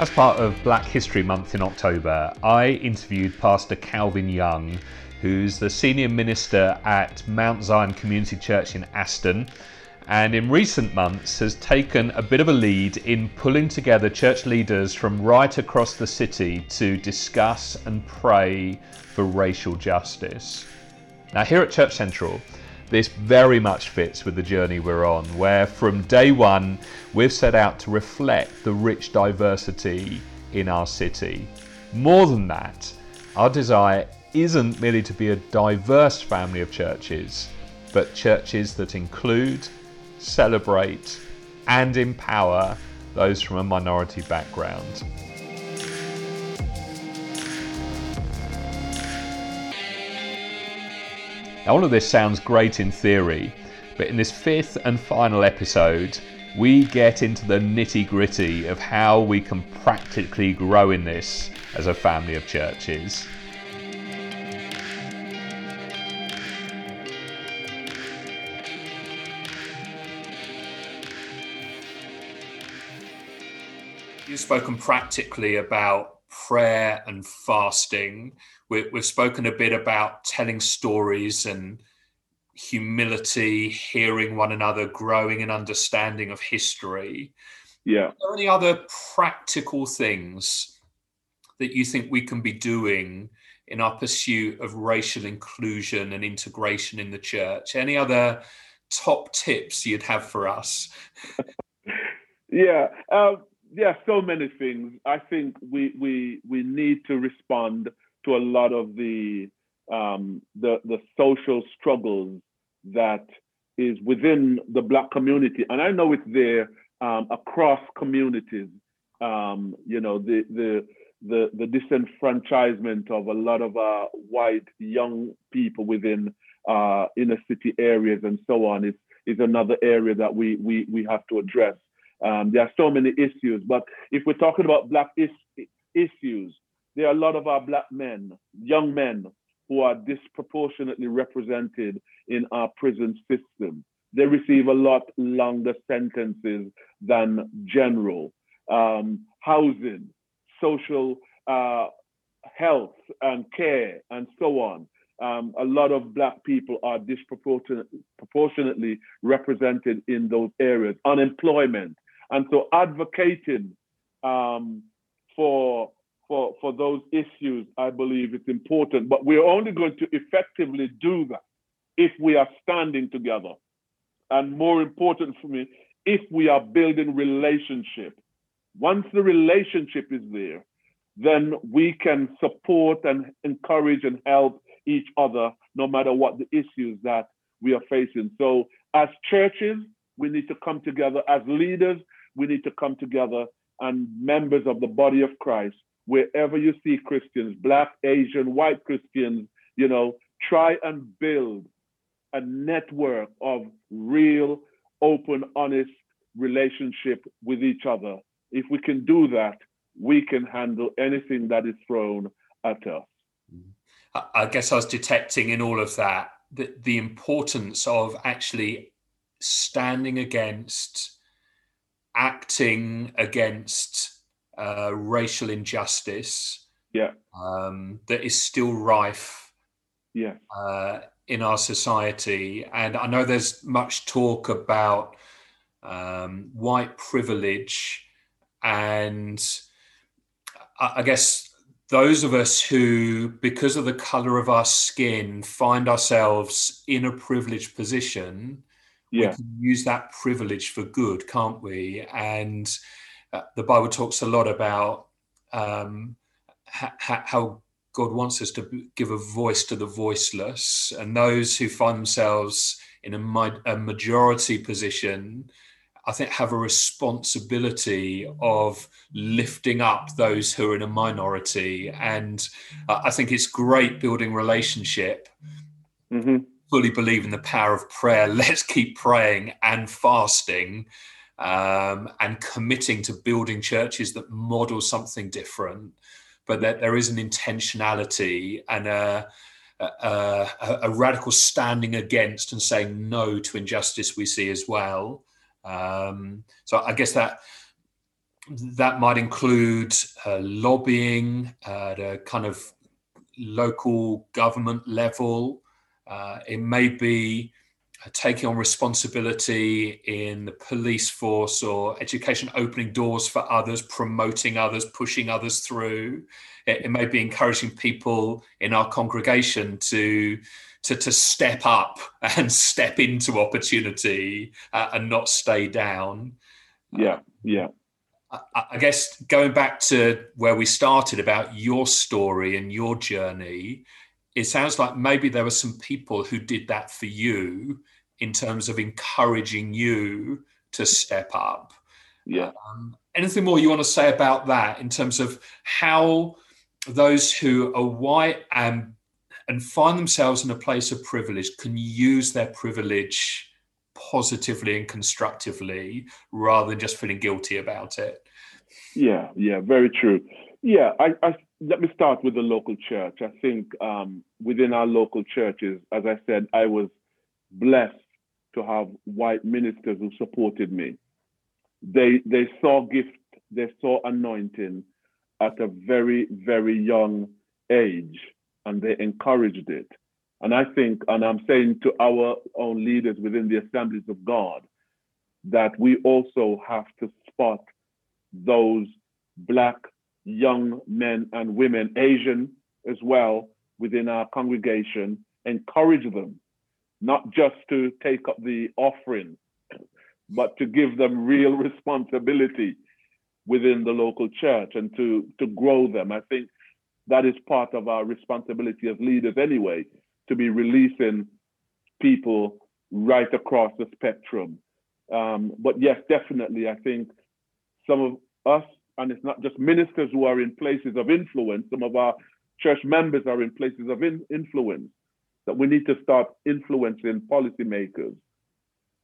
As part of Black History Month in October, I interviewed Pastor Calvin Young, who's the senior minister at Mount Zion Community Church in Aston, and in recent months has taken a bit of a lead in pulling together church leaders from right across the city to discuss and pray for racial justice. Now, here at Church Central, this very much fits with the journey we're on, where from day one we've set out to reflect the rich diversity in our city. More than that, our desire isn't merely to be a diverse family of churches, but churches that include, celebrate, and empower those from a minority background. Now, all of this sounds great in theory, but in this fifth and final episode, we get into the nitty gritty of how we can practically grow in this as a family of churches. You've spoken practically about prayer and fasting we, have spoken a bit about telling stories and humility, hearing one another, growing an understanding of history. Yeah. Are there any other practical things that you think we can be doing in our pursuit of racial inclusion and integration in the church? Any other top tips you'd have for us? yeah. Um, yeah, so many things. I think we we we need to respond to a lot of the um, the the social struggles that is within the black community, and I know it's there um, across communities. Um, you know, the the the the disenfranchisement of a lot of uh, white young people within uh, inner city areas and so on is is another area that we we we have to address. Um, there are so many issues, but if we're talking about black is- issues, there are a lot of our black men, young men, who are disproportionately represented in our prison system. They receive a lot longer sentences than general. Um, housing, social uh, health and care, and so on. Um, a lot of Black people are disproportionately represented in those areas. Unemployment. And so advocating um, for for, for those issues, I believe it's important. But we're only going to effectively do that if we are standing together. And more important for me, if we are building relationship. Once the relationship is there, then we can support and encourage and help each other no matter what the issues that we are facing. So, as churches, we need to come together. As leaders, we need to come together and members of the body of Christ wherever you see Christians, black, Asian, white Christians, you know, try and build a network of real, open, honest relationship with each other. If we can do that, we can handle anything that is thrown at us. I guess I was detecting in all of that the, the importance of actually standing against, acting against uh, racial injustice yeah. um, that is still rife yeah. uh, in our society. And I know there's much talk about um, white privilege and I, I guess those of us who, because of the color of our skin, find ourselves in a privileged position, yeah. we can use that privilege for good, can't we? And uh, the Bible talks a lot about um, ha- how God wants us to give a voice to the voiceless, and those who find themselves in a, mi- a majority position. I think have a responsibility of lifting up those who are in a minority, and uh, I think it's great building relationship. Mm-hmm. Fully believe in the power of prayer. Let's keep praying and fasting um, and committing to building churches that model something different, but that there is an intentionality and a, a, a, radical standing against and saying no to injustice we see as well. Um, so I guess that that might include uh, lobbying at a kind of local government level. Uh, it may be taking on responsibility in the police force or education, opening doors for others, promoting others, pushing others through. It, it may be encouraging people in our congregation to to, to step up and step into opportunity uh, and not stay down. Yeah, yeah. I, I guess going back to where we started about your story and your journey, it sounds like maybe there were some people who did that for you in terms of encouraging you to step up. Yeah. Um, anything more you want to say about that in terms of how those who are white and and find themselves in a place of privilege can use their privilege positively and constructively rather than just feeling guilty about it. Yeah, yeah, very true. Yeah, I, I let me start with the local church. I think um, within our local churches, as I said, I was blessed to have white ministers who supported me. They they saw gift, they saw anointing at a very very young age, and they encouraged it. And I think, and I'm saying to our own leaders within the assemblies of God, that we also have to spot those black young men and women, Asian as well, within our congregation, encourage them not just to take up the offering, but to give them real responsibility within the local church and to, to grow them. I think that is part of our responsibility as leaders anyway, to be releasing people right across the spectrum. Um, but yes, definitely, I think some of us, and it's not just ministers who are in places of influence, some of our church members are in places of in influence, that we need to start influencing policymakers,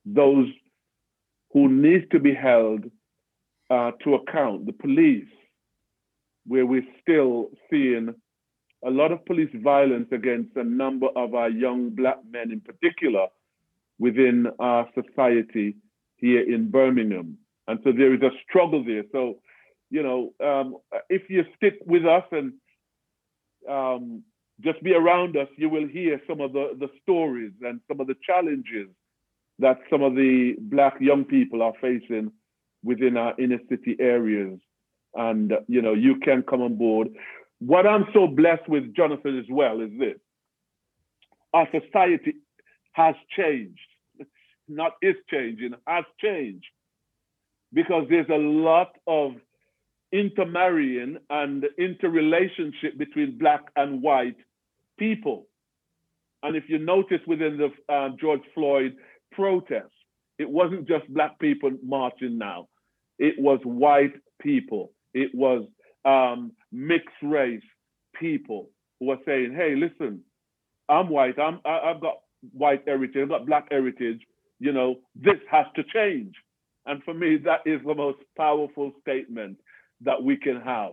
those who need to be held uh, to account, the police, where we're still seeing a lot of police violence against a number of our young black men in particular within our society here in Birmingham. And so there is a struggle there. So, you know, um, if you stick with us and um, just be around us, you will hear some of the, the stories and some of the challenges that some of the Black young people are facing within our inner city areas. And, you know, you can come on board. What I'm so blessed with, Jonathan, as well, is this our society has changed, not is changing, has changed because there's a lot of intermarrying and interrelationship between black and white people. And if you notice within the uh, George Floyd protest, it wasn't just black people marching now. It was white people. It was um, mixed race people who were saying, "Hey, listen, I'm white. I'm I, i have got white heritage. I've got black heritage. You know, this has to change." And for me, that is the most powerful statement that we can have.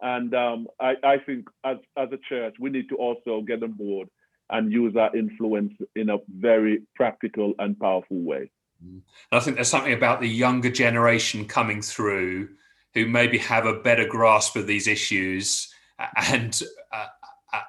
And um, I, I think as, as a church, we need to also get on board and use our influence in a very practical and powerful way. Mm. I think there's something about the younger generation coming through who maybe have a better grasp of these issues and uh,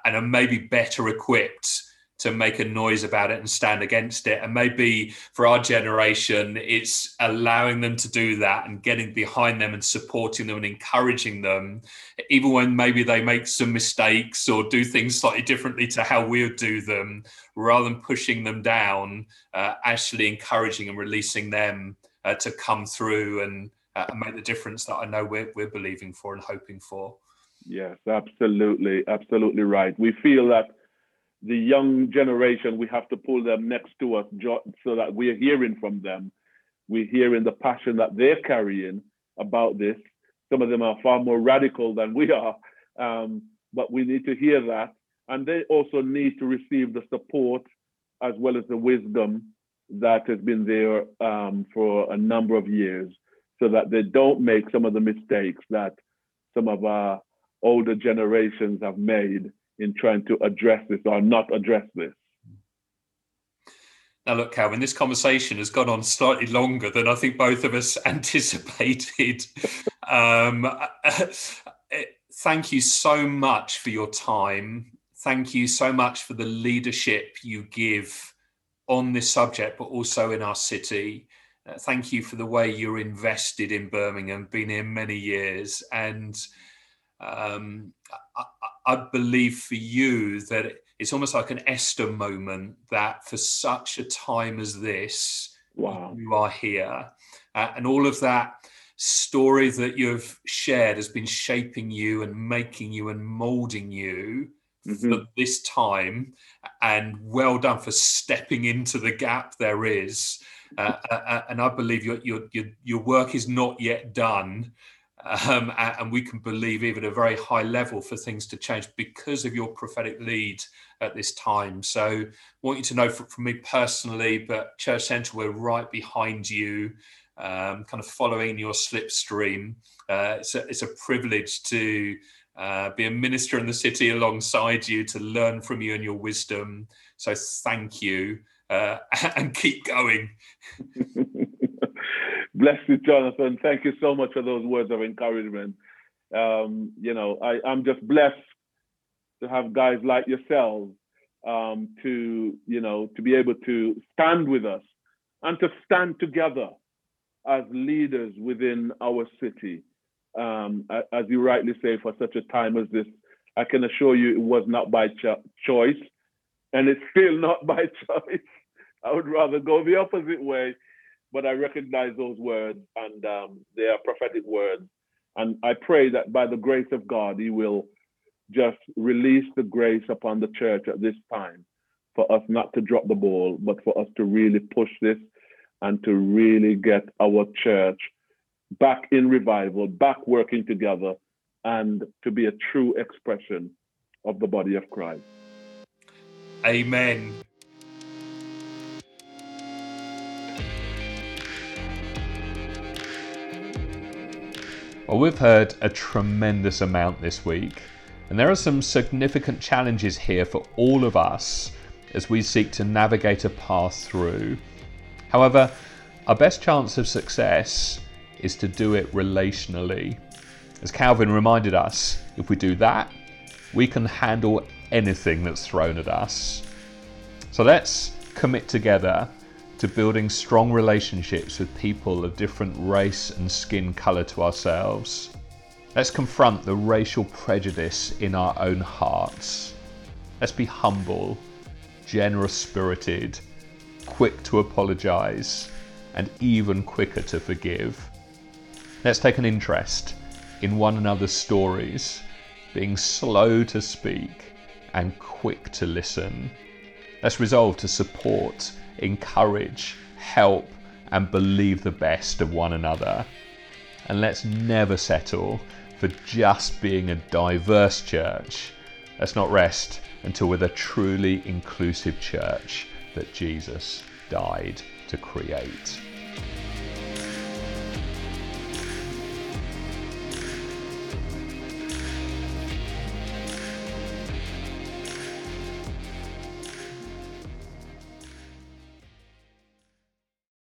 and are maybe better equipped to make a noise about it and stand against it. And maybe for our generation, it's allowing them to do that and getting behind them and supporting them and encouraging them, even when maybe they make some mistakes or do things slightly differently to how we would do them, rather than pushing them down, uh, actually encouraging and releasing them uh, to come through and, uh, make the difference that I know we're, we're believing for and hoping for. Yes, absolutely, absolutely right. We feel that the young generation, we have to pull them next to us so that we're hearing from them. We're hearing the passion that they're carrying about this. Some of them are far more radical than we are, um, but we need to hear that. And they also need to receive the support as well as the wisdom that has been there um, for a number of years so that they don't make some of the mistakes that some of our older generations have made in trying to address this or not address this. Now, look, Calvin, this conversation has gone on slightly longer than I think both of us anticipated. Um, thank you so much for your time. Thank you so much for the leadership you give on this subject, but also in our city. Uh, thank you for the way you're invested in Birmingham, been here many years. And um, I, I, believe for you that it's almost like an Esther moment that for such a time as this, wow. you are here. Uh, and all of that story that you've shared has been shaping you and making you and molding you mm-hmm. for this time. And well done for stepping into the gap there is. Uh, uh, uh and I believe your, your, your, your work is not yet done. Um, and we can believe even a very high level for things to change because of your prophetic lead at this time. So, I want you to know from, me personally, but Church Central, we're right behind you um, kind of following your slipstream. Uh, it's, a, it's a privilege to uh, be a minister in the city alongside you, to learn from you and your wisdom. So thank you uh, and keep going. Bless you, Jonathan. Thank you so much for those words of encouragement. Um, you know, I, I'm just blessed to have guys like yourselves um, to, you know, to be able to stand with us and to stand together as leaders within our city. Um, as you rightly say, for such a time as this, I can assure you it was not by cho- choice, and it's still not by choice. I would rather go the opposite way, but I recognize those words, and um, they are prophetic words. And I pray that by the grace of God, He will just release the grace upon the church at this time for us not to drop the ball, but for us to really push this and to really get our church back in revival, back working together, and to be a true expression of the body of Christ. Amen. Well, we've heard a tremendous amount this week, and there are some significant challenges here for all of us as we seek to navigate a path through However, our best chance of success is to do it relationally. As Calvin reminded us, if we do that, we can handle anything that's thrown at us. So let's commit together to building strong relationships with people of different race and skin colour to ourselves. Let's confront the racial prejudice in our own hearts. Let's be humble, generous spirited, quick to apologize, and even quicker to forgive. Let's take an interest in one another's stories, being slow to speak and quick to listen. Let's resolve to support, encourage, help, and believe the best of one another. And let's never settle for just being a diverse church. Let's not rest until we're a truly inclusive church that Jesus died to create.